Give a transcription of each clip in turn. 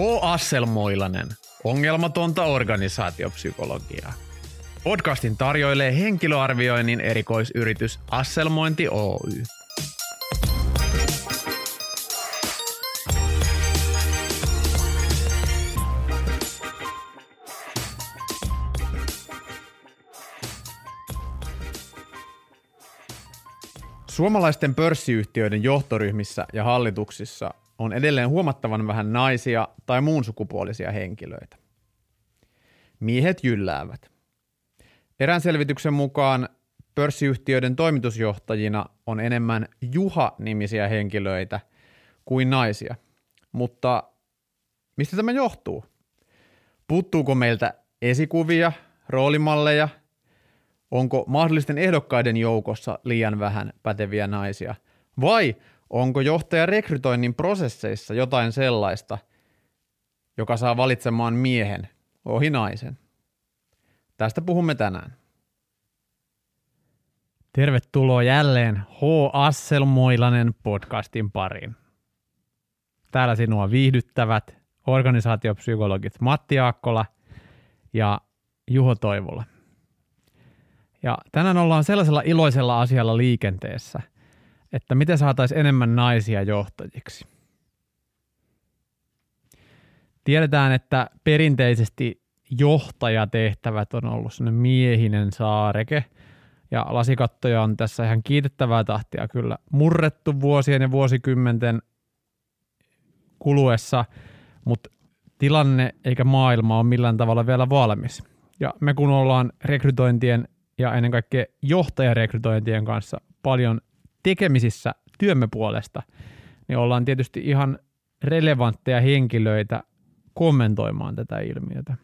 H. Asselmoilanen, ongelmatonta organisaatiopsykologiaa. Podcastin tarjoilee henkilöarvioinnin erikoisyritys Asselmointi Oy. Suomalaisten pörssiyhtiöiden johtoryhmissä ja hallituksissa on edelleen huomattavan vähän naisia tai muun sukupuolisia henkilöitä. Miehet jylläävät. Erään selvityksen mukaan pörssiyhtiöiden toimitusjohtajina on enemmän Juha-nimisiä henkilöitä kuin naisia. Mutta mistä tämä johtuu? Puuttuuko meiltä esikuvia, roolimalleja? Onko mahdollisten ehdokkaiden joukossa liian vähän päteviä naisia? Vai onko johtaja rekrytoinnin prosesseissa jotain sellaista, joka saa valitsemaan miehen ohi naisen? Tästä puhumme tänään. Tervetuloa jälleen H. Asselmoilanen podcastin pariin. Täällä sinua viihdyttävät organisaatiopsykologit Matti Aakkola ja Juho Toivola. Ja tänään ollaan sellaisella iloisella asialla liikenteessä, että miten saataisiin enemmän naisia johtajiksi. Tiedetään, että perinteisesti johtajatehtävät on ollut sellainen miehinen saareke, ja lasikattoja on tässä ihan kiitettävää tahtia kyllä murrettu vuosien ja vuosikymmenten kuluessa, mutta tilanne eikä maailma ole millään tavalla vielä valmis. Ja me kun ollaan rekrytointien ja ennen kaikkea johtajarekrytointien kanssa paljon tekemisissä työmme puolesta, niin ollaan tietysti ihan relevantteja henkilöitä kommentoimaan tätä ilmiötä.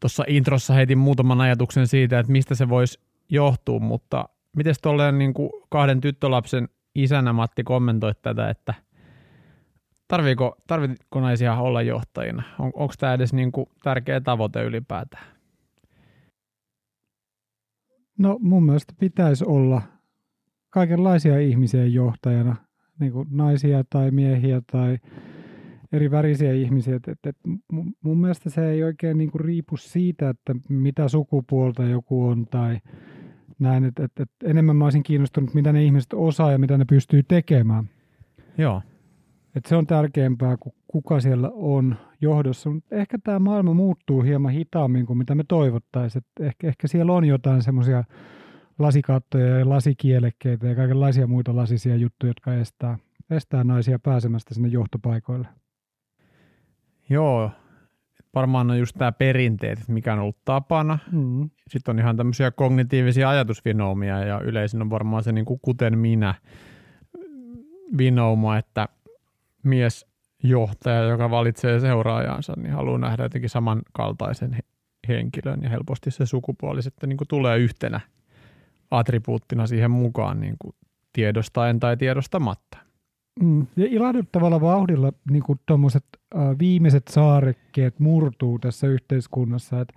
Tuossa introssa heitin muutaman ajatuksen siitä, että mistä se voisi johtua, mutta miten tuolleen niin kahden tyttölapsen isänä Matti kommentoi tätä, että tarviiko, tarvitko naisia olla johtajina? On, Onko tämä edes niin kuin tärkeä tavoite ylipäätään? No mun mielestä pitäisi olla kaikenlaisia ihmisiä johtajana, niin kuin naisia tai miehiä tai eri värisiä ihmisiä. Et, et, mun mielestä se ei oikein niin kuin riipu siitä, että mitä sukupuolta joku on tai näin. Et, et, et enemmän mä olisin kiinnostunut, mitä ne ihmiset osaa ja mitä ne pystyy tekemään. Joo. Et se on tärkeämpää kuin kuka siellä on johdossa. Mutta ehkä tämä maailma muuttuu hieman hitaammin kuin mitä me toivottaisiin. Ehkä, ehkä siellä on jotain semmoisia lasikattoja ja lasikielekkeitä ja kaikenlaisia muita lasisia juttuja, jotka estää, estää naisia pääsemästä sinne johtopaikoille. Joo, varmaan on just tämä perinteet, mikä on ollut tapana. Mm. Sitten on ihan tämmöisiä kognitiivisia ajatusvinoumia ja yleisin on varmaan se niin kuin kuten minä vinouma, että mies johtaja, joka valitsee seuraajansa, niin haluaa nähdä jotenkin samankaltaisen henkilön ja helposti se sukupuoli sitten niin kuin tulee yhtenä attribuuttina siihen mukaan niin kuin tiedostaen tai tiedostamatta. Mm. Ja ilahduttavalla vauhdilla niin kuin äh, viimeiset saarekkeet murtuu tässä yhteiskunnassa. Et,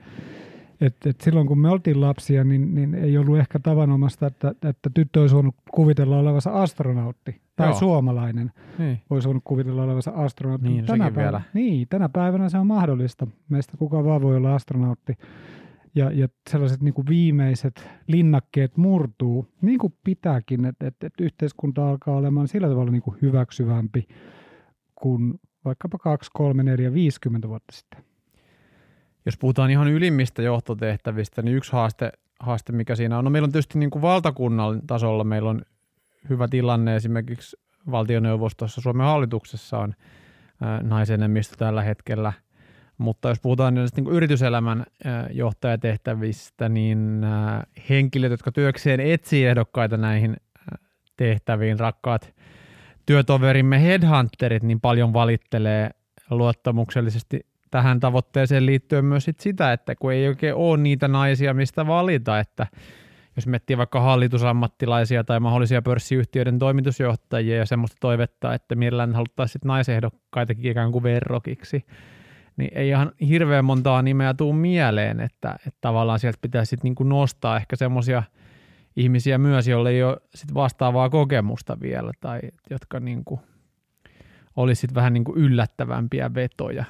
et, et silloin kun me oltiin lapsia, niin, niin ei ollut ehkä tavanomasta, että, että tyttö olisi voinut kuvitella olevansa astronautti tai Joo. suomalainen niin. olisi voinut kuvitella olevansa astronautti. Niin, tänä, päivänä, vielä. niin, tänä päivänä se on mahdollista. Meistä kuka vaan voi olla astronautti. Ja, ja sellaiset niin kuin viimeiset linnakkeet murtuu, niin kuin pitääkin, että, että, että yhteiskunta alkaa olemaan sillä tavalla niin kuin hyväksyvämpi kuin vaikkapa 2, 3, 4, 50 vuotta sitten. Jos puhutaan ihan ylimmistä johtotehtävistä, niin yksi haaste, haaste mikä siinä on, no meillä on tietysti niin kuin valtakunnan tasolla meillä on hyvä tilanne esimerkiksi valtioneuvostossa, Suomen hallituksessa on naisenemmistö tällä hetkellä. Mutta jos puhutaan niin kuin yrityselämän johtajatehtävistä, niin henkilöt, jotka työkseen etsii ehdokkaita näihin tehtäviin, rakkaat työtoverimme headhunterit, niin paljon valittelee luottamuksellisesti tähän tavoitteeseen liittyen myös sit sitä, että kun ei oikein ole niitä naisia, mistä valita, että jos miettii vaikka hallitusammattilaisia tai mahdollisia pörssiyhtiöiden toimitusjohtajia ja semmoista toivetta, että mielellään haluttaisiin naisehdokkaitakin ikään kuin verrokiksi, niin ei ihan hirveän montaa nimeä tuu mieleen, että, että tavallaan sieltä pitäisi sitten niin nostaa ehkä semmoisia ihmisiä myös, joille ei ole sit vastaavaa kokemusta vielä tai jotka niin kuin olisi sitten vähän niin kuin yllättävämpiä vetoja.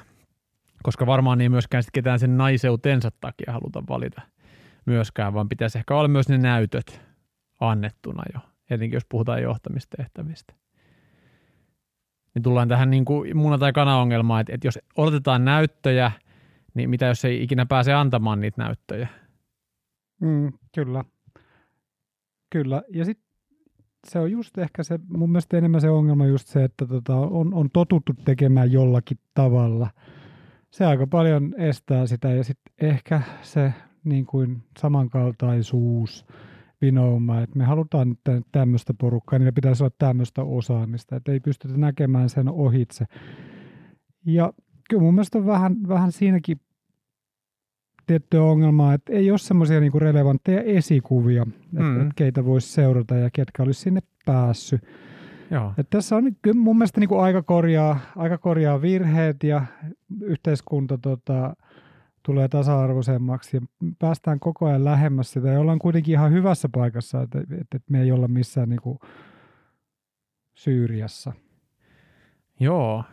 Koska varmaan ei myöskään sit ketään sen naiseutensa takia haluta valita myöskään, vaan pitäisi ehkä olla myös ne näytöt annettuna jo, etenkin jos puhutaan johtamistehtävistä. Niin tullaan tähän niin kuin muna- tai kana-ongelmaan, että, että jos odotetaan näyttöjä, niin mitä jos ei ikinä pääse antamaan niitä näyttöjä? Mm, kyllä. Kyllä. Ja sitten se on just ehkä se, mun mielestä enemmän se ongelma just se, että tota, on, on totuttu tekemään jollakin tavalla. Se aika paljon estää sitä ja sitten ehkä se niin kuin samankaltaisuus, vinouma, että me halutaan nyt tämmöistä porukkaa, niin pitäisi olla tämmöistä osaamista, että ei pystytä näkemään sen ohitse. Ja kyllä mun mielestä on vähän, vähän siinäkin tiettyä ongelmaa, että ei ole semmoisia niinku relevantteja esikuvia, että mm. et keitä voisi seurata ja ketkä olisi sinne päässyt. Joo. Et tässä on kyllä mun mielestä niinku aika, korjaa, aika korjaa virheet ja yhteiskunta tota, tulee tasa-arvoisemmaksi ja päästään koko ajan lähemmäs sitä ja ollaan kuitenkin ihan hyvässä paikassa, että, että, me ei olla missään niinku Syyriassa. Joo.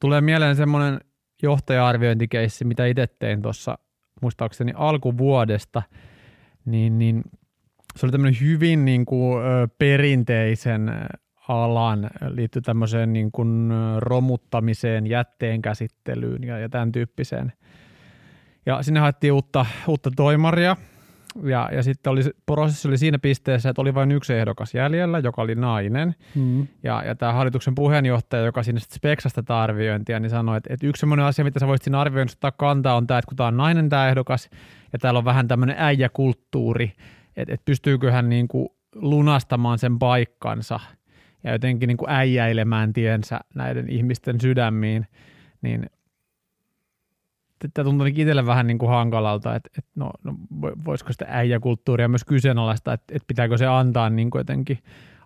Tulee mieleen semmoinen johtaja-arviointikeissi, mitä itse tein tuossa muistaakseni alkuvuodesta, niin, niin se oli tämmöinen hyvin niin kuin, perinteisen alan, liittyy tämmöiseen niin kuin romuttamiseen, jätteen käsittelyyn ja, ja tämän tyyppiseen. Ja sinne haettiin uutta, uutta toimaria, ja, ja sitten oli, prosessi oli siinä pisteessä, että oli vain yksi ehdokas jäljellä, joka oli nainen. Mm. Ja, ja tämä hallituksen puheenjohtaja, joka sinne sitten speksasi tätä arviointia, niin sanoi, että, että yksi sellainen asia, mitä sä voisit siinä arvioinnissa ottaa kantaa, on tämä, että kun tämä on nainen tämä ehdokas, ja täällä on vähän tämmöinen äijäkulttuuri, että, että pystyykö hän niin kuin lunastamaan sen paikkansa ja jotenkin niin kuin äijäilemään tiensä näiden ihmisten sydämiin, niin tämä tuntuu itselle vähän niin kuin hankalalta, että, että no, no, voisiko sitä äijäkulttuuria myös kyseenalaista, että, että pitääkö se antaa niin kuin jotenkin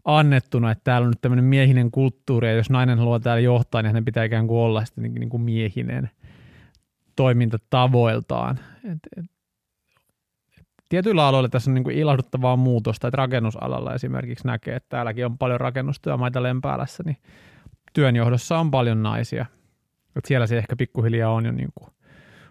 annettuna, että täällä on nyt tämmöinen miehinen kulttuuri, ja jos nainen haluaa täällä johtaa, niin hänen pitää ikään kuin olla sitten niin, niin kuin miehinen toimintatavoiltaan. Et, et, tietyillä aloilla tässä on niin kuin ilahduttavaa muutosta, että rakennusalalla esimerkiksi näkee, että täälläkin on paljon rakennustyömaita Lempäälässä, niin työnjohdossa on paljon naisia. Et siellä se ehkä pikkuhiljaa on jo niin kuin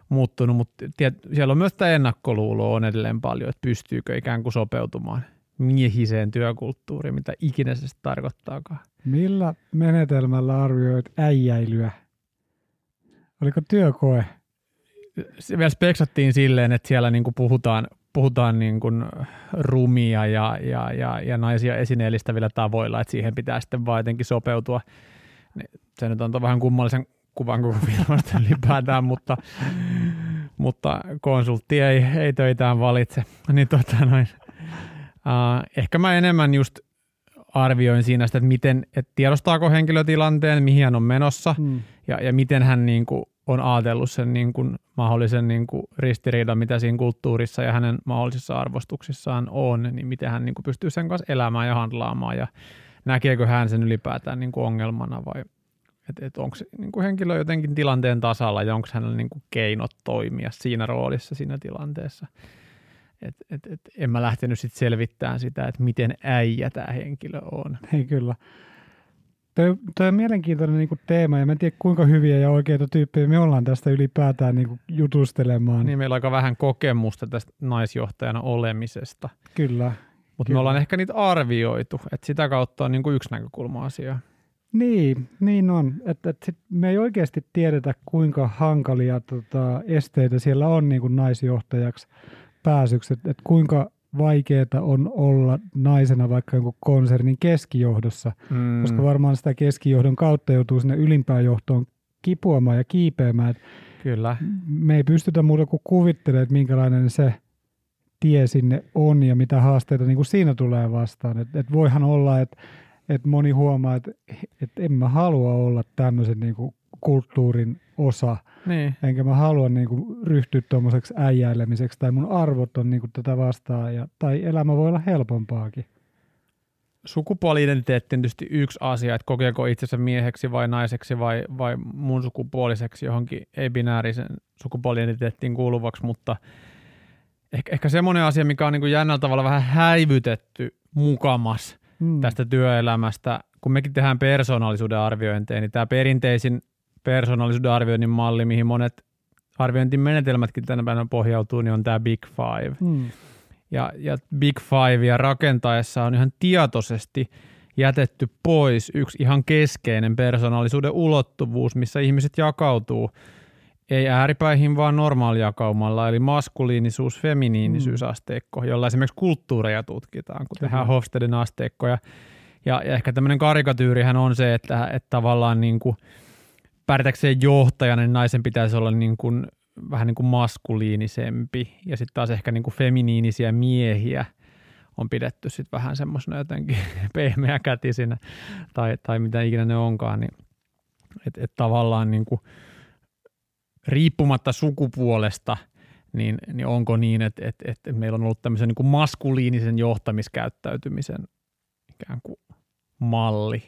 muuttunut, mutta tiet, siellä on myös tämä ennakkoluulo on edelleen paljon, että pystyykö ikään kuin sopeutumaan miehiseen työkulttuuriin, mitä ikinä se tarkoittaakaan. Millä menetelmällä arvioit äijäilyä? Oliko työkoe? Se vielä speksattiin silleen, että siellä niin kuin puhutaan, puhutaan niin kuin rumia ja, ja, ja, ja naisia esineellistävillä tavoilla, että siihen pitää sitten vaan jotenkin sopeutua. Se nyt on vähän kummallisen kuvan koko firmasta ylipäätään, mutta, mutta konsultti ei, ei töitään valitse. Niin tota noin. Uh, ehkä mä enemmän just arvioin siinä sitä, että miten, että tiedostaako henkilötilanteen, mihin hän on menossa mm. ja, ja miten hän niin kuin on ajatellut sen niin kuin mahdollisen niin kuin ristiriidan, mitä siinä kulttuurissa ja hänen mahdollisissa arvostuksissaan on, niin miten hän niin kuin pystyy sen kanssa elämään ja handlaamaan ja näkeekö hän sen ylipäätään niin kuin ongelmana vai, että et onko niin henkilö jotenkin tilanteen tasalla ja onko hänellä niin kuin keinot toimia siinä roolissa siinä tilanteessa. Et, et, et en mä lähtenyt sitten selvittämään sitä, että miten äijä tämä henkilö on. Ei kyllä. Tuo on mielenkiintoinen niin teema ja mä en tiedä kuinka hyviä ja oikeita tyyppejä me ollaan tästä ylipäätään niin jutustelemaan. Niin meillä on aika vähän kokemusta tästä naisjohtajana olemisesta. Kyllä. Mutta me ollaan ehkä niitä arvioitu, että sitä kautta on niin kuin yksi näkökulma asiaa. Niin, niin on. Että, että sit me ei oikeasti tiedetä, kuinka hankalia tota, esteitä siellä on niin kuin naisjohtajaksi pääsyksi. Että, että kuinka vaikeaa on olla naisena vaikka jonkun konsernin keskijohdossa, mm. koska varmaan sitä keskijohdon kautta joutuu sinne ylimpään johtoon kipuamaan ja kiipeämään. Kyllä. Me ei pystytä muuta kuin kuvittelemaan, että minkälainen se tie sinne on ja mitä haasteita niin kuin siinä tulee vastaan. Et, et voihan olla, että että moni huomaa, että, että en mä halua olla tämmöisen niin kuin kulttuurin osa, niin. enkä mä halua niin kuin, ryhtyä tuommoiseksi äijäilemiseksi, tai mun arvot on niin kuin, tätä vastaan, ja, tai elämä voi olla helpompaakin. Sukupuoli-identiteetti on tietysti yksi asia, että kokeeko itsensä mieheksi vai naiseksi vai, vai mun sukupuoliseksi johonkin ei-binäärisen sukupuoli-identiteettiin kuuluvaksi, mutta ehkä, ehkä semmoinen asia, mikä on niin kuin jännällä tavalla vähän häivytetty mukamas – hmm. tästä työelämästä, kun mekin tehdään persoonallisuuden arviointeja, niin tämä perinteisin persoonallisuuden arvioinnin malli, mihin monet arviointimenetelmätkin tänä päivänä pohjautuu, niin on tämä Big Five. Hmm. Ja, ja Big Fivea rakentaessa on ihan tietoisesti jätetty pois yksi ihan keskeinen persoonallisuuden ulottuvuus, missä ihmiset jakautuu ei ääripäihin, vaan normaalijakaumalla, eli maskuliinisuus, feminiinisyysasteikko, mm. jolla esimerkiksi kulttuureja tutkitaan, kun Kyllä. tehdään Hofstedin asteikkoja. Ja, ja ehkä tämmöinen karikatyyrihän on se, että, että tavallaan niin kuin pärjätäkseen johtajana, niin naisen pitäisi olla niin kuin, vähän niin kuin maskuliinisempi, ja sitten taas ehkä niin kuin feminiinisiä miehiä on pidetty sitten vähän semmoisena jotenkin pehmeäkätisinä, tai, tai mitä ikinä ne onkaan, niin että et tavallaan niin kuin – riippumatta sukupuolesta, niin, niin onko niin, että, että, että meillä on ollut tämmöisen niin kuin maskuliinisen johtamiskäyttäytymisen ikään kuin malli.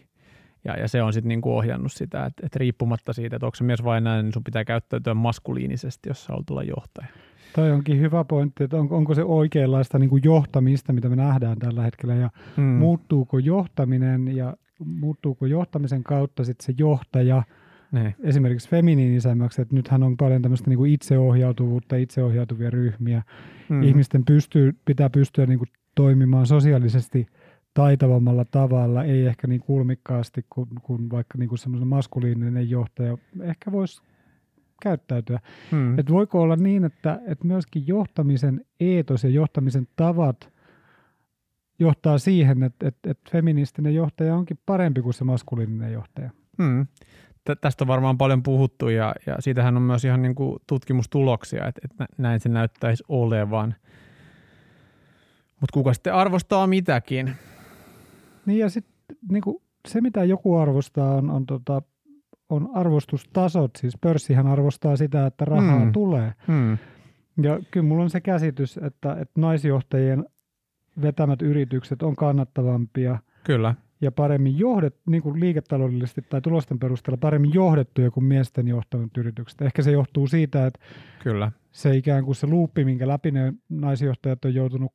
Ja, ja se on sitten niin ohjannut sitä, että, että riippumatta siitä, että onko se mies vai näin, niin sun pitää käyttäytyä maskuliinisesti, jos sä haluat tulla johtaja. Toi onkin hyvä pointti, että on, onko se oikeanlaista niin kuin johtamista, mitä me nähdään tällä hetkellä, ja hmm. muuttuuko johtaminen ja muuttuuko johtamisen kautta sitten se johtaja – ne. esimerkiksi feminiinisemmäksi, että nythän on paljon tämmöistä niin kuin itseohjautuvuutta, itseohjautuvia ryhmiä. Mm. Ihmisten pystyy, pitää pystyä niin kuin toimimaan sosiaalisesti taitavammalla tavalla, ei ehkä niin kulmikkaasti kuin, kuin vaikka niin kuin semmoinen maskuliininen johtaja ehkä voisi käyttäytyä. Hmm. Et voiko olla niin, että, että myöskin johtamisen eetos ja johtamisen tavat johtaa siihen, että, että, että feministinen johtaja onkin parempi kuin se maskuliininen johtaja? Hmm tästä on varmaan paljon puhuttu ja, ja siitähän on myös ihan niin kuin tutkimustuloksia, että, että näin se näyttäisi olevan. Mutta kuka sitten arvostaa mitäkin? Niin ja sitten niin se, mitä joku arvostaa, on, on, tota, on arvostustasot. Siis pörssihän arvostaa sitä, että rahaa mm. tulee. Mm. Ja kyllä mulla on se käsitys, että, että naisjohtajien vetämät yritykset on kannattavampia. Kyllä ja paremmin johdet, niin kuin liiketaloudellisesti tai tulosten perusteella paremmin johdettuja kuin miesten johtavat yritykset. Ehkä se johtuu siitä, että Kyllä. se ikään kuin se luuppi, minkä läpi ne naisjohtajat on joutunut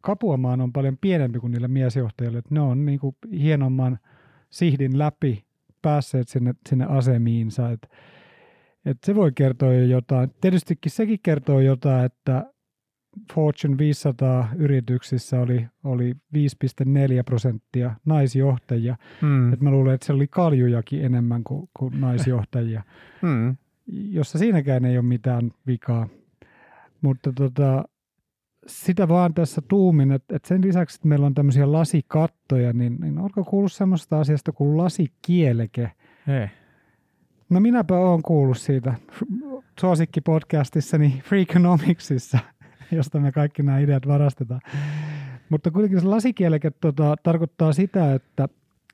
kapuamaan, on paljon pienempi kuin niillä miesjohtajilla. Että ne on niin kuin hienomman sihdin läpi päässeet sinne, sinne asemiinsa. Että et se voi kertoa jo jotain. Tietystikin sekin kertoo jotain, että Fortune 500 yrityksissä oli, oli 5,4 prosenttia naisjohtajia. Mm. Et mä luulen, että se oli kaljujakin enemmän kuin, kuin naisjohtajia, mm. jossa siinäkään ei ole mitään vikaa. Mutta tota, sitä vaan tässä tuumin, että, että sen lisäksi, että meillä on tämmöisiä lasikattoja, niin, niin onko kuullut semmoista asiasta kuin lasikieleke? Ei. No minäpä olen kuullut siitä suosikkipodcastissani Freakonomicsissa – josta me kaikki nämä ideat varastetaan. Mutta kuitenkin se lasikieleke tota, tarkoittaa sitä, että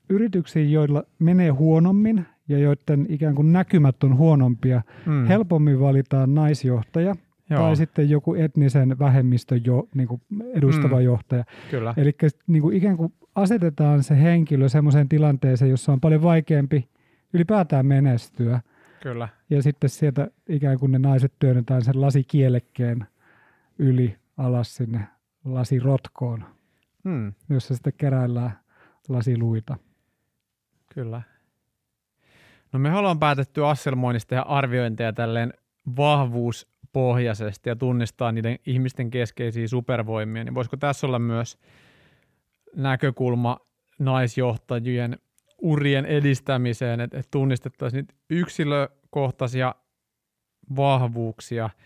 yrityksiin, joilla menee huonommin ja joiden ikään kuin näkymät on huonompia, mm. helpommin valitaan naisjohtaja Joo. tai sitten joku etnisen vähemmistön jo, niin kuin edustava mm. johtaja. Kyllä. Eli niin kuin ikään kuin asetetaan se henkilö sellaiseen tilanteeseen, jossa on paljon vaikeampi ylipäätään menestyä. Kyllä. Ja sitten sieltä ikään kuin ne naiset työnnetään sen lasikielekkeen – yli alas sinne lasirotkoon, hmm. jossa sitten keräillään lasiluita. Kyllä. No me ollaan päätetty asselmoinnista ja arviointeja tälleen vahvuuspohjaisesti ja tunnistaa niiden ihmisten keskeisiä supervoimia, niin voisiko tässä olla myös näkökulma naisjohtajien urien edistämiseen, että, tunnistettaisiin yksilökohtaisia vahvuuksia –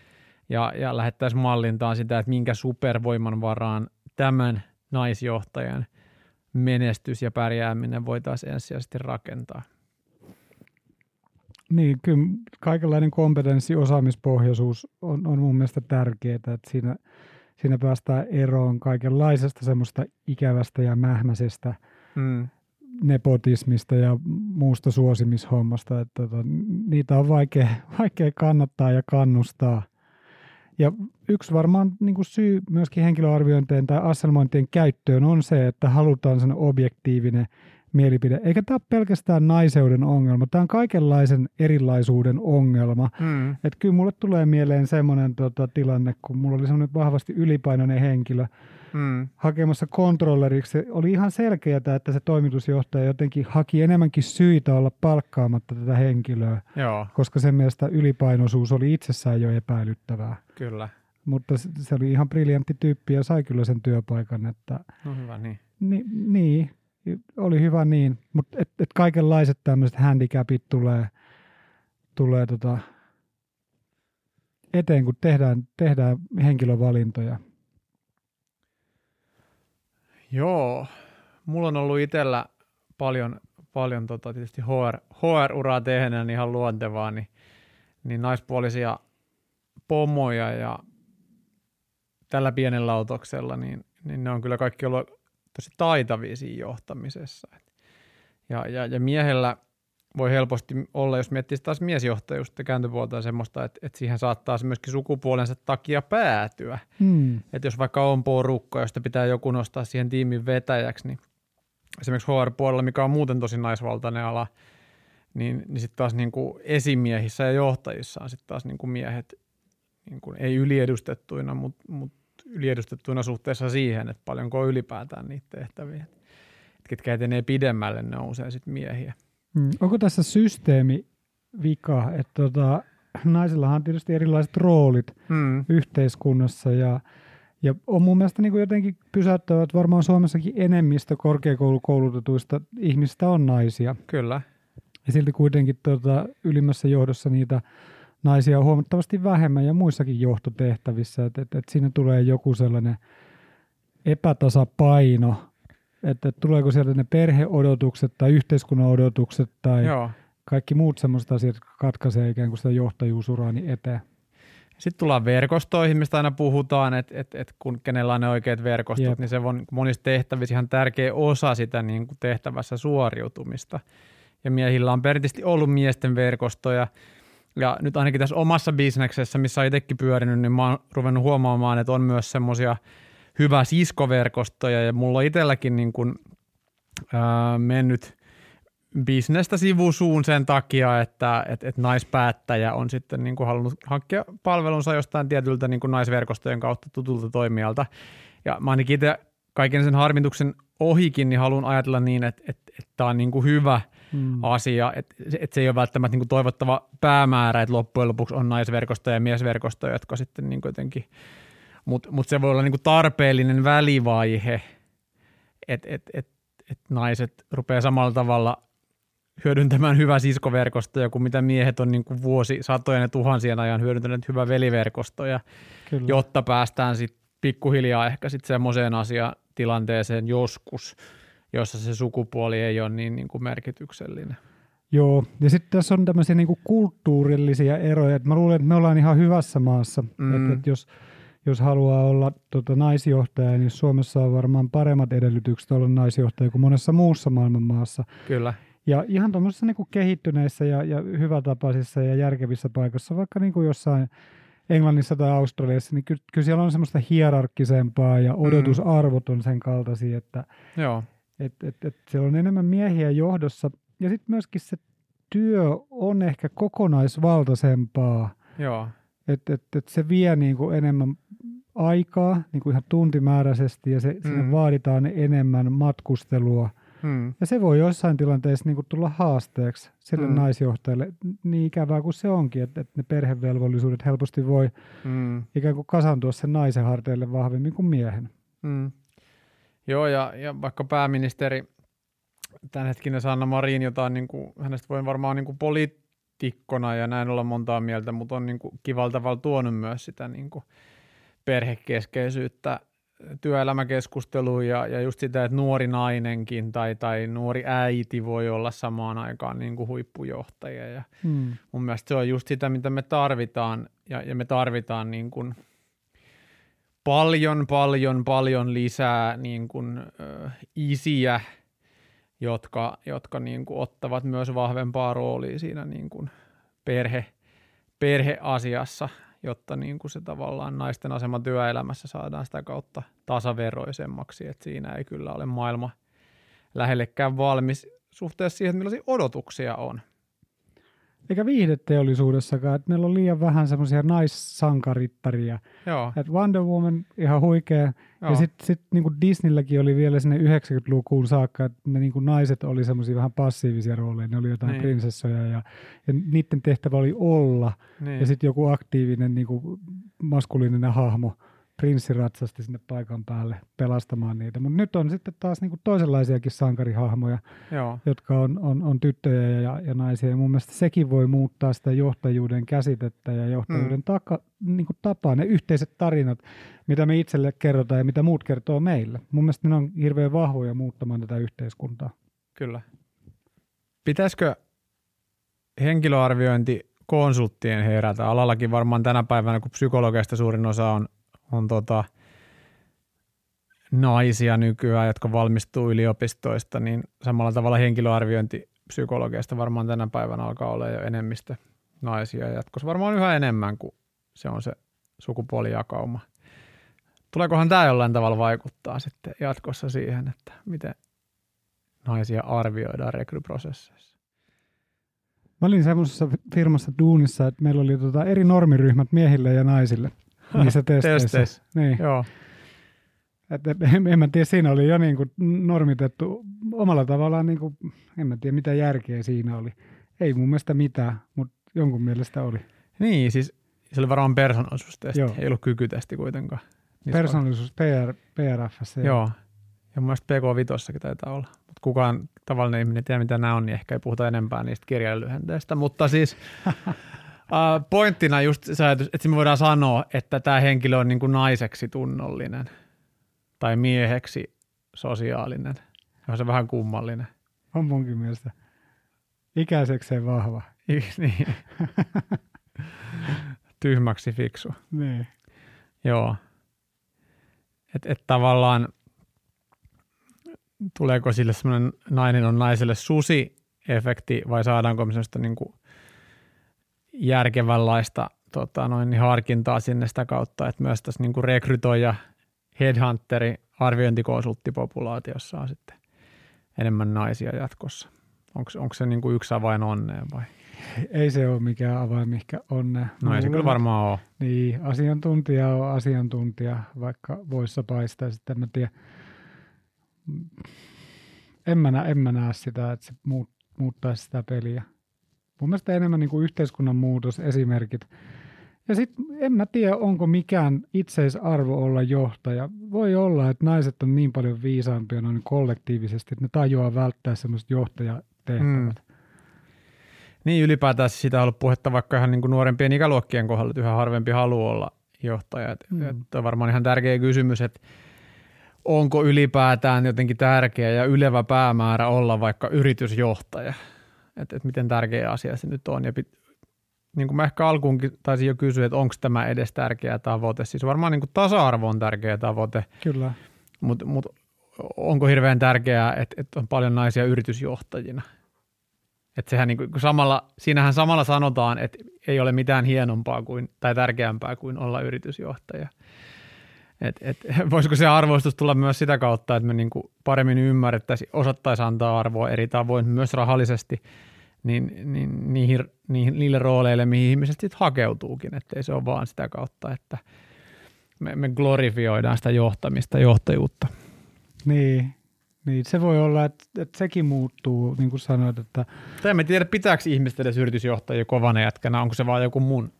ja, ja lähettäisiin mallintaan sitä, että minkä supervoiman varaan tämän naisjohtajan menestys ja pärjääminen voitaisiin ensisijaisesti rakentaa. Niin, kyllä kaikenlainen kompetenssi, osaamispohjaisuus on, on mun mielestä tärkeää, että siinä, siinä päästään eroon kaikenlaisesta semmoista ikävästä ja mähmäisestä mm. nepotismista ja muusta suosimishommasta, että tota, niitä on vaikea, vaikea kannattaa ja kannustaa – ja yksi varmaan niin kuin syy myöskin henkilöarviointeen tai asselmointien käyttöön on se, että halutaan sen objektiivinen mielipide. Eikä tämä ole pelkästään naiseuden ongelma, tämä on kaikenlaisen erilaisuuden ongelma. Mm. Että kyllä mulle tulee mieleen semmoinen tota, tilanne, kun mulla oli semmoinen vahvasti ylipainoinen henkilö, Mm. hakemassa kontrolleriksi. Se oli ihan selkeää, että se toimitusjohtaja jotenkin haki enemmänkin syitä olla palkkaamatta tätä henkilöä, Joo, koska sen mielestä ylipainoisuus oli itsessään jo epäilyttävää. kyllä. Mutta se- se oli ihan briljantti tyyppi ja sai kyllä sen työpaikan, että No hyvä, niin. Ni, niin, oli hyvä niin, mutta et, et kaikenlaiset tämmöiset handicapit tulee, tulee tota eteen, kun tehdään, tehdään henkilövalintoja. Joo, mulla on ollut itsellä paljon, paljon tota, tietysti HR, HR-uraa tehneenä niin ihan luontevaa, niin, niin naispuolisia pomoja ja tällä pienellä otoksella, niin, niin ne on kyllä kaikki ollut tosi taitavia siinä johtamisessa. Ja, ja, ja miehellä voi helposti olla, jos miettii taas miesjohtajuutta kääntöpuolta semmoista, että, että siihen saattaa se myöskin sukupuolensa takia päätyä. Hmm. Että jos vaikka on porukka, josta pitää joku nostaa siihen tiimin vetäjäksi, niin esimerkiksi HR-puolella, mikä on muuten tosi naisvaltainen ala, niin, niin sitten taas niin kuin esimiehissä ja johtajissa on sitten taas niin kuin miehet niin kuin ei yliedustettuina, mutta mut yliedustettuina suhteessa siihen, että paljonko on ylipäätään niitä tehtäviä. Et ketkä etenee pidemmälle, ne on usein sitten miehiä. Hmm. Onko tässä systeemi vika, että tota, naisillahan on tietysti erilaiset roolit Hmm. yhteiskunnassa ja, ja on mun mielestä niin kuin jotenkin pysäyttävää, että varmaan Suomessakin enemmistö korkeakoulukoulutetuista ihmistä on naisia. Kyllä. Ja silti kuitenkin tuota, ylimmässä johdossa niitä naisia on huomattavasti vähemmän ja muissakin johtotehtävissä. Että et, et siinä tulee joku sellainen epätasapaino, että et tuleeko sieltä ne perheodotukset tai yhteiskunnan odotukset tai Joo. Kaikki muut semmoiset asiat, jotka katkaisee ikään kuin sitä johtajuusuraani eteen. Sitten tullaan verkostoihin, mistä aina puhutaan, että et, et kun kenellä on ne oikeat verkostot, Jep. Jep. niin se on monissa tehtävissä ihan tärkeä osa sitä niin kuin tehtävässä suoriutumista. Ja miehillä on perinteisesti ollut miesten verkostoja. Ja nyt ainakin tässä omassa bisneksessä, missä olen itsekin pyörinyt, niin mä oon ruvennut huomaamaan, että on myös semmoisia hyvä siskoverkostoja. Ja mulla on itselläkin niin kuin, ää, mennyt bisnestä sivusuun sen takia, että et, et naispäättäjä on sitten niin kuin halunnut hankkia palvelunsa jostain tietyltä niin kuin naisverkostojen kautta tutulta toimijalta. Ja mä ainakin itse kaiken sen harmituksen ohikin, niin haluan ajatella niin, että, että, että tämä on niin kuin hyvä Mm. asia, että, se- että se ei ole välttämättä niin kuin toivottava päämäärä, että loppujen lopuksi on naisverkostoja ja miesverkostoja, jotka sitten niin kuin jotenkin, mutta mut se voi olla niin kuin tarpeellinen välivaihe, että et, et, et naiset rupeaa samalla tavalla hyödyntämään hyvää siskoverkostoja kuin mitä miehet on niin kuin vuosi, satojen ja tuhansien ajan hyödyntäneet hyvää veliverkostoja, Kyllä. jotta päästään sitten pikkuhiljaa ehkä sitten semmoiseen asiatilanteeseen joskus, jossa se sukupuoli ei ole niin, niin kuin merkityksellinen. Joo, ja sitten tässä on tämmöisiä niinku kulttuurillisia eroja. Et mä luulen, että me ollaan ihan hyvässä maassa. Mm. Että et jos, jos haluaa olla tota, naisjohtaja, niin Suomessa on varmaan paremmat edellytykset olla naisjohtaja kuin monessa muussa maailman maassa. Kyllä, Ja ihan tuommoisissa niinku kehittyneissä ja, ja hyvätapaisissa ja järkevissä paikoissa, vaikka niinku jossain Englannissa tai Australiassa, niin ky- kyllä siellä on semmoista hierarkkisempaa ja odotusarvot on sen kaltaisia, että joo, et, et, et siellä on enemmän miehiä johdossa. Ja sitten myöskin se työ on ehkä kokonaisvaltaisempaa. joo, Että et, et se vie niinku enemmän aikaa niinku ihan tuntimääräisesti ja se, mm. siinä Mm. vaaditaan enemmän matkustelua. hmm. Ja se voi jossain tilanteessa niinku tulla haasteeksi sille mm. Mm. naisjohtajalle, niin ikävää kuin se onkin, että, että ne perhevelvollisuudet helposti voi Hmm. ikään kuin kasantua sen naisen harteille vahvemmin kuin miehen. Hmm. Joo, ja, ja vaikka pääministeri, tämänhetkinen Sanna Marin, jota on niin kuin, hänestä voi varmaan niin kuin poliitikkona ja näin olla montaa mieltä, mutta on niin kuin kivalla tavalla tuonut myös sitä niin kuin perhekeskeisyyttä työelämäkeskusteluun ja, ja just sitä, että nuori nainenkin tai, tai nuori äiti voi olla samaan aikaan niin kuin huippujohtaja ja Mm. mun mielestä se on just sitä, mitä me tarvitaan ja, ja me tarvitaan niin kuin paljon, paljon, paljon lisää niin kuin, ö, isiä, jotka, jotka niin kuin ottavat myös vahvempaa roolia siinä niin kuin perhe, perheasiassa, jotta niin kuin se tavallaan naisten asema työelämässä saadaan sitä kautta tasaveroisemmaksi, että siinä ei kyllä ole maailma lähellekään valmis suhteessa siihen, millaisia odotuksia on. Eikä viihdeteollisuudessakaan, että meillä on liian vähän semmoisia naissankarittaria. Joo, Että Wonder Woman ihan huikea, joo. ja sitten sit, niinku Disneylläkin oli vielä sinne 90-lukuun saakka, että ne niinku naiset oli semmoisia vähän passiivisia rooleja, ne oli jotain niin. prinsessoja ja, ja niiden tehtävä oli olla. niin. Ja sitten joku aktiivinen niinku, maskuliininen hahmo, prinssi ratsasti sinne paikan päälle pelastamaan niitä. Mutta nyt on sitten taas niinku toisenlaisiakin sankarihahmoja, joo. jotka on, on, on tyttöjä ja, ja naisia. Ja mun mielestä sekin voi muuttaa sitä johtajuuden käsitettä ja johtajuuden mm. taka, niin kuin tapaa, ne yhteiset tarinat, mitä me itselle kerrotaan ja mitä muut kertoo meille. Mun mielestä ne on hirveän vahvoja muuttamaan tätä yhteiskuntaa. Kyllä. Pitäisikö henkilöarviointikonsulttien herätä? Alallakin varmaan tänä päivänä, kun psykologeista suurin osa on, on tota, naisia nykyään, jotka valmistuu yliopistoista, niin samalla tavalla henkilöarviointipsykologeista varmaan tänä päivänä alkaa olla jo enemmistö naisia. Ja Jatkossa varmaan yhä enemmän, kun se on se sukupuolijakauma. Tuleekohan tämä jollain tavalla vaikuttaa sitten jatkossa siihen, että miten naisia arvioidaan rekryprosesseissa? Mä olin semmoisessa firmassa duunissa, että meillä oli tota eri normiryhmät miehille ja naisille niissä testeissä. Testeissä. Niin. Joo, Et, et, en, en mä tiedä, siinä oli jo niin kuin normitettu omalla tavallaan, niin kuin, en mä tiedä mitä järkeä siinä oli. Ei mun mielestä mitään, mutta jonkun mielestä oli. niin siis se oli varmaan persoonallisuustesti, Joo. ei ollut kykytesti kuitenkaan. Niissä Persoonallisuus PR, var- Joo, ja mun mielestä PK5 taitaa olla. Mutta kukaan tavallinen ihminen ei tiedä, mitä nämä on, niin ehkä ei puhuta enempää niistä kirjailyhenteistä. Mutta siis äh, pointtina just se ajatus, että me voidaan sanoa, että tämä henkilö on niin kuin naiseksi tunnollinen tai mieheksi sosiaalinen. On se vähän kummallinen. On munkin mielestä. Ikäisekseen vahva. niin. Tyhmäksi fiksu. Niin. Joo. Että et tavallaan tuleeko sille semmoinen nainen on naiselle susi-efekti vai saadaanko me semmoista niinku järkevänlaista tota, noin, niin harkintaa sinne sitä kautta, että myös tässä niinku rekrytoija, headhunteri, arviointikonsulttipopulaatiossa on sitten enemmän naisia jatkossa. Onko se niinku yksi avain onneen vai? Ei se ole mikään avain, mikä onne. No ei se kyllä varmaan ole. Niin, asiantuntija on asiantuntija, vaikka voissa paistaa sitten, mä tiedä. En mä, näe, en mä näe sitä, että se muut, muuttaisi sitä peliä. Mun mielestä enemmän niin kuin yhteiskunnan muutos, esimerkit. Ja sitten en mä tiedä, onko mikään itseisarvo olla johtaja. Voi olla, että naiset on niin paljon viisaampia noin kollektiivisesti, että ne tajuaa välttää semmoiset johtajatehtävät. Mm. Niin ylipäätään sitä on ollut puhetta vaikka ihan niin kuin nuorempien ikäluokkien kohdalla, että yhä harvempi haluaa olla johtaja. Et, Mm. mm. on varmaan ihan tärkeä kysymys, että onko ylipäätään jotenkin tärkeä ja ylevä päämäärä olla vaikka yritysjohtaja. Että et miten tärkeä asia se nyt on. Ja pit, niin kuin mä ehkä alkuunkin taisin jo kysyä, että onko tämä edes tärkeä tavoite. Siis varmaan niin kuin tasa-arvo on tärkeä tavoite, Kyllä. mutta mut onko hirveän tärkeää, että, että on paljon naisia yritysjohtajina? Että sehän niin kuin, samalla, siinähän samalla sanotaan, että ei ole mitään hienompaa kuin, tai tärkeämpää kuin olla yritysjohtaja. Et, et, voisiko se arvostus tulla myös sitä kautta, että me niin kuin paremmin ymmärrettäisiin, osattaisiin antaa arvoa eri tavoin, myös rahallisesti, niin, niin niihin, niihin, niille rooleille, mihin ihmiset sitten hakeutuukin, ettei se ole vaan sitä kautta, että me, me glorifioidaan sitä johtamista, johtajuutta. Niin, niin se voi olla, että, että sekin muuttuu, niin kuin sanoit, että Tai en tiedä, pitääkö ihmiset edes yritysjohtajia kovana jätkänä, onko se vaan joku mun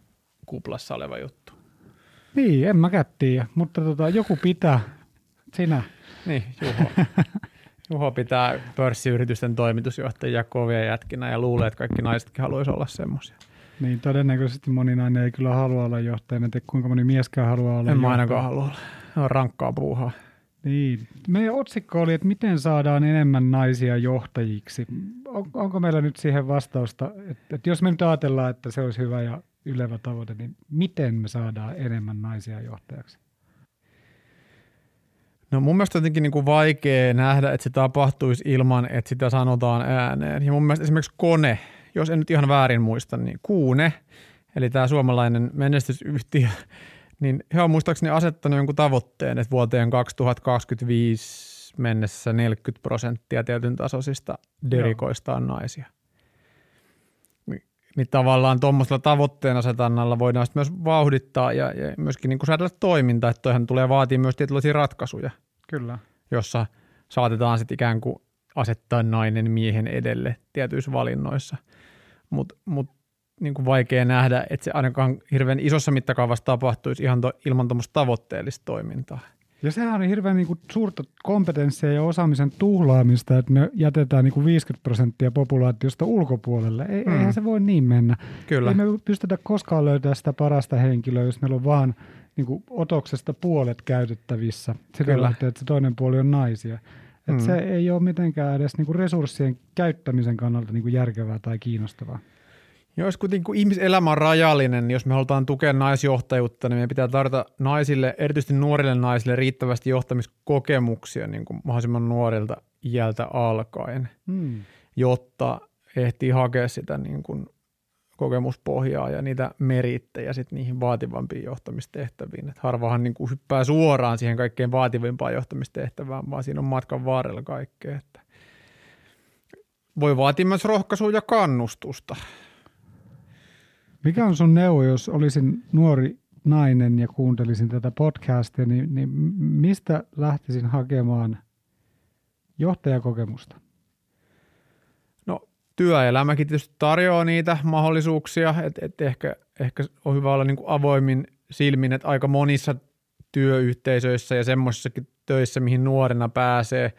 kuplassa oleva juttu. Niin, en mäkään tiedä, mutta tota, joku pitää, sinä. Niin, Juho. Juho pitää pörssiyritysten toimitusjohtajia kovia jätkinä ja luulee, että kaikki naisetkin haluaisi olla semmoisia. Niin todennäköisesti moni nainen ei kyllä halua olla johtaja. En tiedä, kuinka moni mieskään haluaa olla En mä ainakaan halua olla. On rankkaa puuhaa. Niin. Meidän otsikko oli, että miten saadaan enemmän naisia johtajiksi. On, onko meillä nyt siihen vastausta, että, että jos me nyt ajatellaan, että se olisi hyvä ja ylevä tavoite, niin miten me saadaan enemmän naisia johtajaksi? No mun mielestä jotenkin niin kuin vaikea nähdä, että se tapahtuisi ilman, että sitä sanotaan ääneen. Ja mun mielestä esimerkiksi kone, jos en nyt ihan väärin muista, niin Kuune, eli tämä suomalainen menestysyhtiö, niin he on muistaakseni asettanut jonkun tavoitteen, että vuoteen 2025 mennessä 40 prosenttia tietyn tasoisista derikoista on naisia. Niin tavallaan tuommoisella tavoitteen asetannalla voidaan myös vauhdittaa ja, ja myöskin niin säädellä toimintaa, että toihan tulee vaatii myös tietynlaisia ratkaisuja. Kyllä. Jossa saatetaan sitten ikään kuin asettaa nainen miehen edelle tietyissä valinnoissa. Mutta mut, niin kuin vaikea nähdä, että se ainakaan hirveän isossa mittakaavassa tapahtuisi ihan to, ilman tuommoista tavoitteellista toimintaa. Ja sehän on hirveän niin kuin suurta kompetenssia ja osaamisen tuhlaamista, että me jätetään niin kuin 50 prosenttia populaatiosta ulkopuolelle. Ei, mm. Eihän se voi niin mennä. Kyllä. Ei me pystytä koskaan löytämään sitä parasta henkilöä, jos meillä on vaan niin kuin otoksesta puolet käytettävissä. Sitä Kyllä. Lähtee, että se toinen puoli on naisia. Et mm. Se ei ole mitenkään edes niin kuin resurssien käyttämisen kannalta niin kuin järkevää tai kiinnostavaa. Jos kuitenkin ihmiselämä on rajallinen, niin jos me halutaan tukea naisjohtajuutta, niin meidän pitää tarjota naisille, erityisesti nuorille naisille, riittävästi johtamiskokemuksia niin kuin mahdollisimman nuorilta iältä alkaen, hmm. jotta ehtii hakea sitä niin kuin kokemuspohjaa ja niitä merittejä sit niihin vaativampiin johtamistehtäviin. Et harvahan niin kuin hyppää suoraan siihen kaikkein vaativimpaan johtamistehtävään, vaan siinä on matkan varrella kaikkea. Että voi vaatia myös rohkaisua ja kannustusta. Mikä on sun neuvo, jos olisin nuori nainen ja kuuntelisin tätä podcastia, niin, niin mistä lähtisin hakemaan johtajakokemusta? No työelämäkin tietysti tarjoaa niitä mahdollisuuksia, että et ehkä, ehkä on hyvä olla niin kuin avoimin silmin, että aika monissa työyhteisöissä ja semmoisissakin töissä, mihin nuorena pääsee,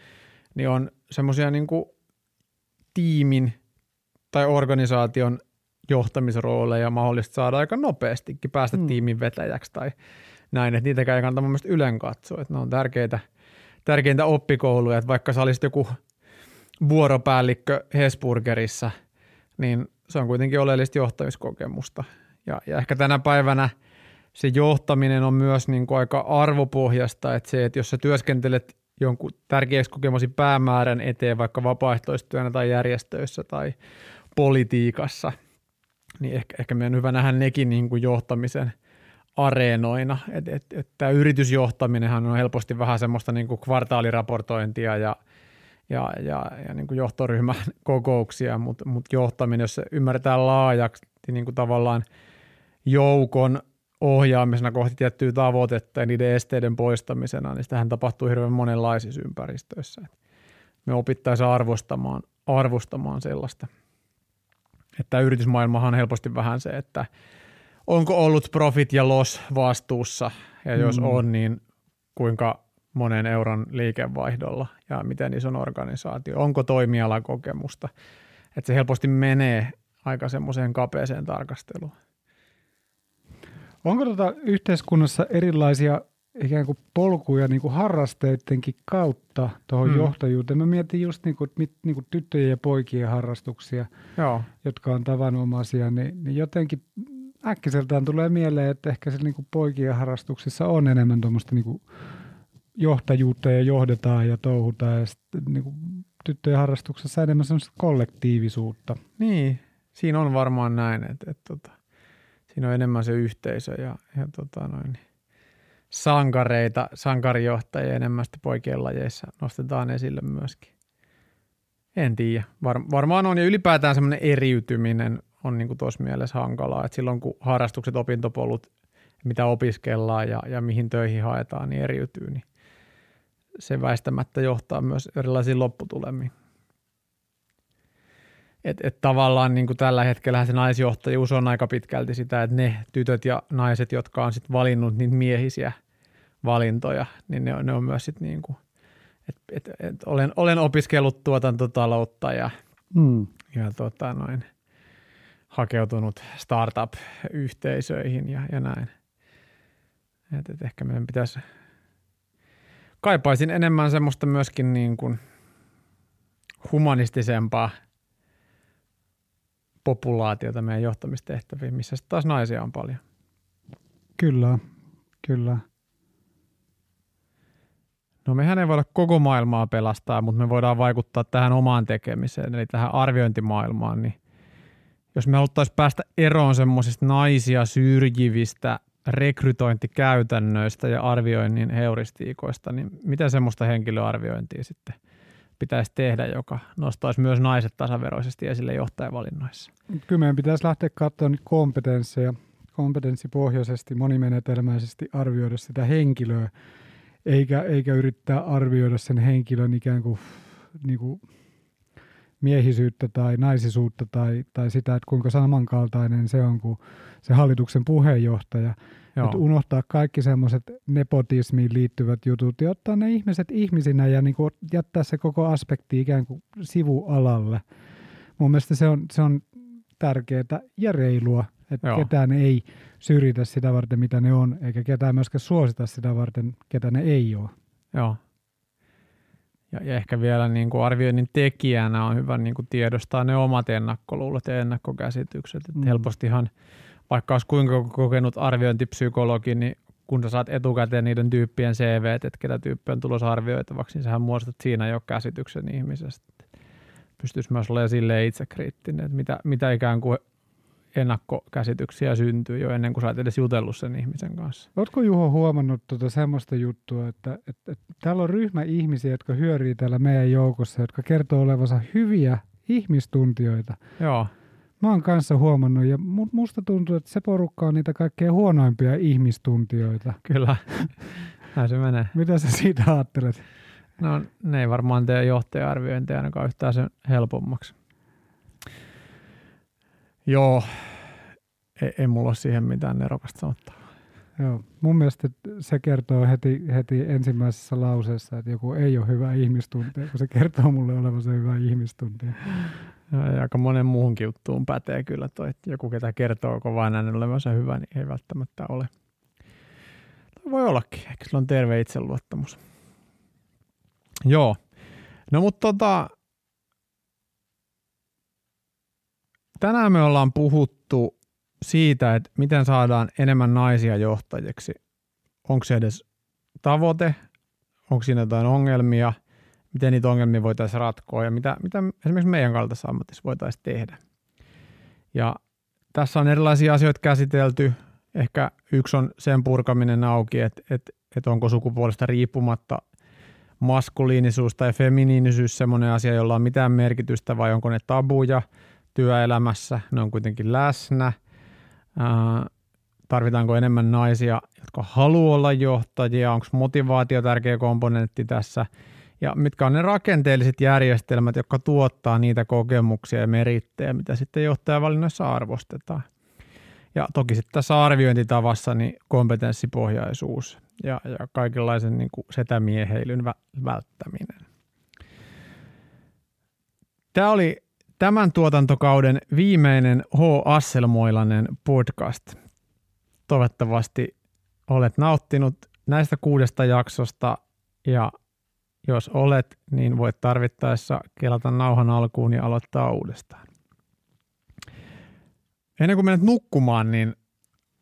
niin on semmoisia niin tiimin tai organisaation johtamisrooleja mahdollista saada aika nopeastikin päästä mm. tiimin vetäjäksi tai näin, että niitäkään ei kannata mun mielestä ylen katsoa, että ne on tärkeitä, tärkeintä oppikouluja, että vaikka sä olisit joku vuoropäällikkö Hesburgerissa, niin se on kuitenkin oleellista johtamiskokemusta. Ja, ja ehkä tänä päivänä se johtaminen on myös niin kuin aika arvopohjasta, että se, että jos sä työskentelet jonkun tärkeäksi kokemasi päämäärän eteen vaikka vapaaehtoistyönä tai järjestöissä tai politiikassa – niin ehkä, ehkä meidän on hyvä nähdä nekin niin kuin johtamisen areenoina. Et, et, et tämä yritysjohtaminenhan on helposti vähän semmoista niin kuin kvartaaliraportointia ja, ja, ja, ja niin kuin johtoryhmän kokouksia, mutta mut johtaminen, jos se ymmärretään laajaksi, niin kuin tavallaan joukon ohjaamisena kohti tiettyä tavoitetta ja niiden esteiden poistamisena, niin sitähän tapahtuu hirveän monenlaisissa ympäristöissä. Me opittaisiin arvostamaan, arvostamaan sellaista – että yritysmaailmahan on helposti vähän se, että onko ollut profit ja loss vastuussa, ja jos mm. on, niin kuinka monen euron liikevaihdolla ja miten ison organisaatio, onko toimialakokemusta. Että se helposti menee aika semmoiseen kapeeseen tarkasteluun. Onko tuota yhteiskunnassa erilaisia ikään kuin polkuja niin kuin harrasteidenkin kautta tuohon hmm. johtajuuteen. Mä mietin just niin kuin, niin kuin tyttöjen ja poikien harrastuksia, Joo. jotka on tavanomaisia, niin, niin jotenkin äkkiseltään tulee mieleen, että ehkä se niin kuin poikien harrastuksissa on enemmän tuommoista niin kuin johtajuutta ja johdetaan ja touhutaan ja sitten niin kuin tyttöjen harrastuksessa enemmän semmoista kollektiivisuutta. Niin, siinä on varmaan näin, että, että, että tota, siinä on enemmän se yhteisö ja, ja tota noin, niin sankareita, sankarijohtajia enemmän poikien lajeissa nostetaan esille myöskin. En tiedä. Var, varmaan on ja ylipäätään semmoinen eriytyminen on niin tuossa mielessä hankalaa, että silloin kun harrastukset, opintopolut, mitä opiskellaan ja, ja mihin töihin haetaan, niin eriytyy, niin se väistämättä johtaa myös erilaisiin lopputulemiin. Et, et tavallaan niin kuin tällä hetkellä se naisjohtajuus on aika pitkälti sitä, että ne tytöt ja naiset, jotka on sitten valinnut niitä miehisiä – valintoja, niin ne on, ne on myös sitten niin kuin, että et, et olen, olen opiskellut tuotantotaloutta ja, mm. ja tota noin, hakeutunut startup-yhteisöihin ja, ja näin. Et, et ehkä meidän pitäisi, kaipaisin enemmän semmoista myöskin niin kuin humanistisempaa populaatiota meidän johtamistehtäviin, missä taas naisia on paljon. Kyllä, kyllä. No mehän ei voida koko maailmaa pelastaa, mutta me voidaan vaikuttaa tähän omaan tekemiseen, eli tähän arviointimaailmaan. Niin jos me haluttaisiin päästä eroon semmoisista naisia syrjivistä rekrytointikäytännöistä ja arvioinnin heuristiikoista, niin miten semmoista henkilöarviointia sitten pitäisi tehdä, joka nostaisi myös naiset tasaveroisesti esille johtajavalinnoissa? Kyllä meidän pitäisi lähteä katsomaan kompetensseja, kompetenssipohjaisesti, monimenetelmäisesti arvioida sitä henkilöä, eikä, eikä yrittää arvioida sen henkilön ikään kuin, niin kuin miehisyyttä tai naisisuutta tai, tai sitä, että kuinka samankaltainen se on kuin se hallituksen puheenjohtaja. Että unohtaa kaikki semmoiset nepotismiin liittyvät jutut ja ottaa ne ihmiset ihmisinä ja niin kuin jättää se koko aspekti ikään kuin sivualalle. Mun mielestä se on, se on tärkeää ja reilua, että Joo. ketään ei syrjitä sitä varten, mitä ne on, eikä ketään myöskään suosita sitä varten, ketä ne ei ole. Joo. Ja, ja ehkä vielä niin kuin arvioinnin tekijänä on hyvä niin kuin tiedostaa ne omat ennakkoluulot ja ennakkokäsitykset. Mm. helpostihan, vaikka olisi kuinka kokenut arviointipsykologi, niin kun sä saat etukäteen niiden tyyppien CV, että ketä tyyppi on tulossa arvioitavaksi, niin sähän muodostat siinä jo käsityksen ihmisestä. Pystyisi myös olemaan silleen itsekriittinen, että mitä, mitä ikään kuin ennakkokäsityksiä syntyy jo ennen kuin sä oot edes jutellut sen ihmisen kanssa. Oletko Juho huomannut tuota semmoista juttua, että, että, että täällä on ryhmä ihmisiä, jotka hyörii täällä meidän joukossa, jotka kertoo olevansa hyviä ihmistuntijoita. Joo. Mä oon kanssa huomannut ja musta tuntuu, että se porukka on niitä kaikkein huonoimpia ihmistuntijoita. Kyllä, näin se menee. Mitä sä siitä ajattelet? No ne ei varmaan tee johtaja-arviointia ainakaan yhtään sen helpommaksi. Joo, ei, ei mulla ole siihen mitään nerokasta sanottaa. Joo, mun mielestä se kertoo heti, heti ensimmäisessä lauseessa, että joku ei ole hyvä ihmistuntija, kun se kertoo mulle olevansa hyvä ihmistuntija. Ja aika monen muuhunkin juttuun pätee kyllä toi, että joku ketä kertoo kovaa näin olevansa hyvä, niin ei välttämättä ole. Voi ollakin, ehkä sillä on terve itseluottamus. Joo. No mutta tota, tänään me ollaan puhuttu siitä, että miten saadaan enemmän naisia johtajiksi. Onko se edes tavoite? Onko siinä jotain ongelmia? Miten niitä ongelmia voitaisiin ratkoa ja mitä, mitä esimerkiksi meidän kaltaisessa ammatissa voitaisiin tehdä? Ja tässä on erilaisia asioita käsitelty. Ehkä yksi on sen purkaminen auki, että, että, että onko sukupuolesta riippumatta maskuliinisuus tai feminiinisyys semmoinen asia, jolla on mitään merkitystä vai onko ne tabuja – työelämässä, ne on kuitenkin läsnä. Tarvitaanko enemmän naisia, jotka haluaa olla johtajia, onko motivaatio tärkeä komponentti tässä, ja mitkä on ne rakenteelliset järjestelmät, jotka tuottaa niitä kokemuksia ja merittejä, mitä sitten johtajavalinnoissa arvostetaan. Ja toki sitten tässä arviointitavassa niin kompetenssipohjaisuus ja, ja kaikenlaisen niin kuin setämieheilyn välttäminen. Tämä oli tämän tuotantokauden viimeinen H. Asselmoilainen podcast. Toivottavasti olet nauttinut näistä kuudesta jaksosta ja jos olet, niin voit tarvittaessa kelata nauhan alkuun ja aloittaa uudestaan. Ennen kuin menet nukkumaan, niin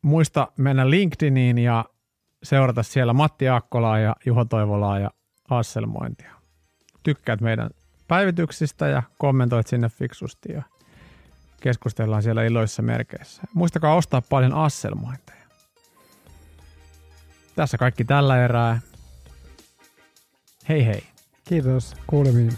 muista mennä LinkedIniin ja seurata siellä Matti Akkolaa ja Juho Toivolaa ja Asselmointia. Tykkäät meidän päivityksistä ja kommentoit sinne fiksusti ja keskustellaan siellä iloissa merkeissä. Muistakaa ostaa paljon asselmointeja. Tässä kaikki tällä erää. Hei hei. Kiitos, kuulemiin.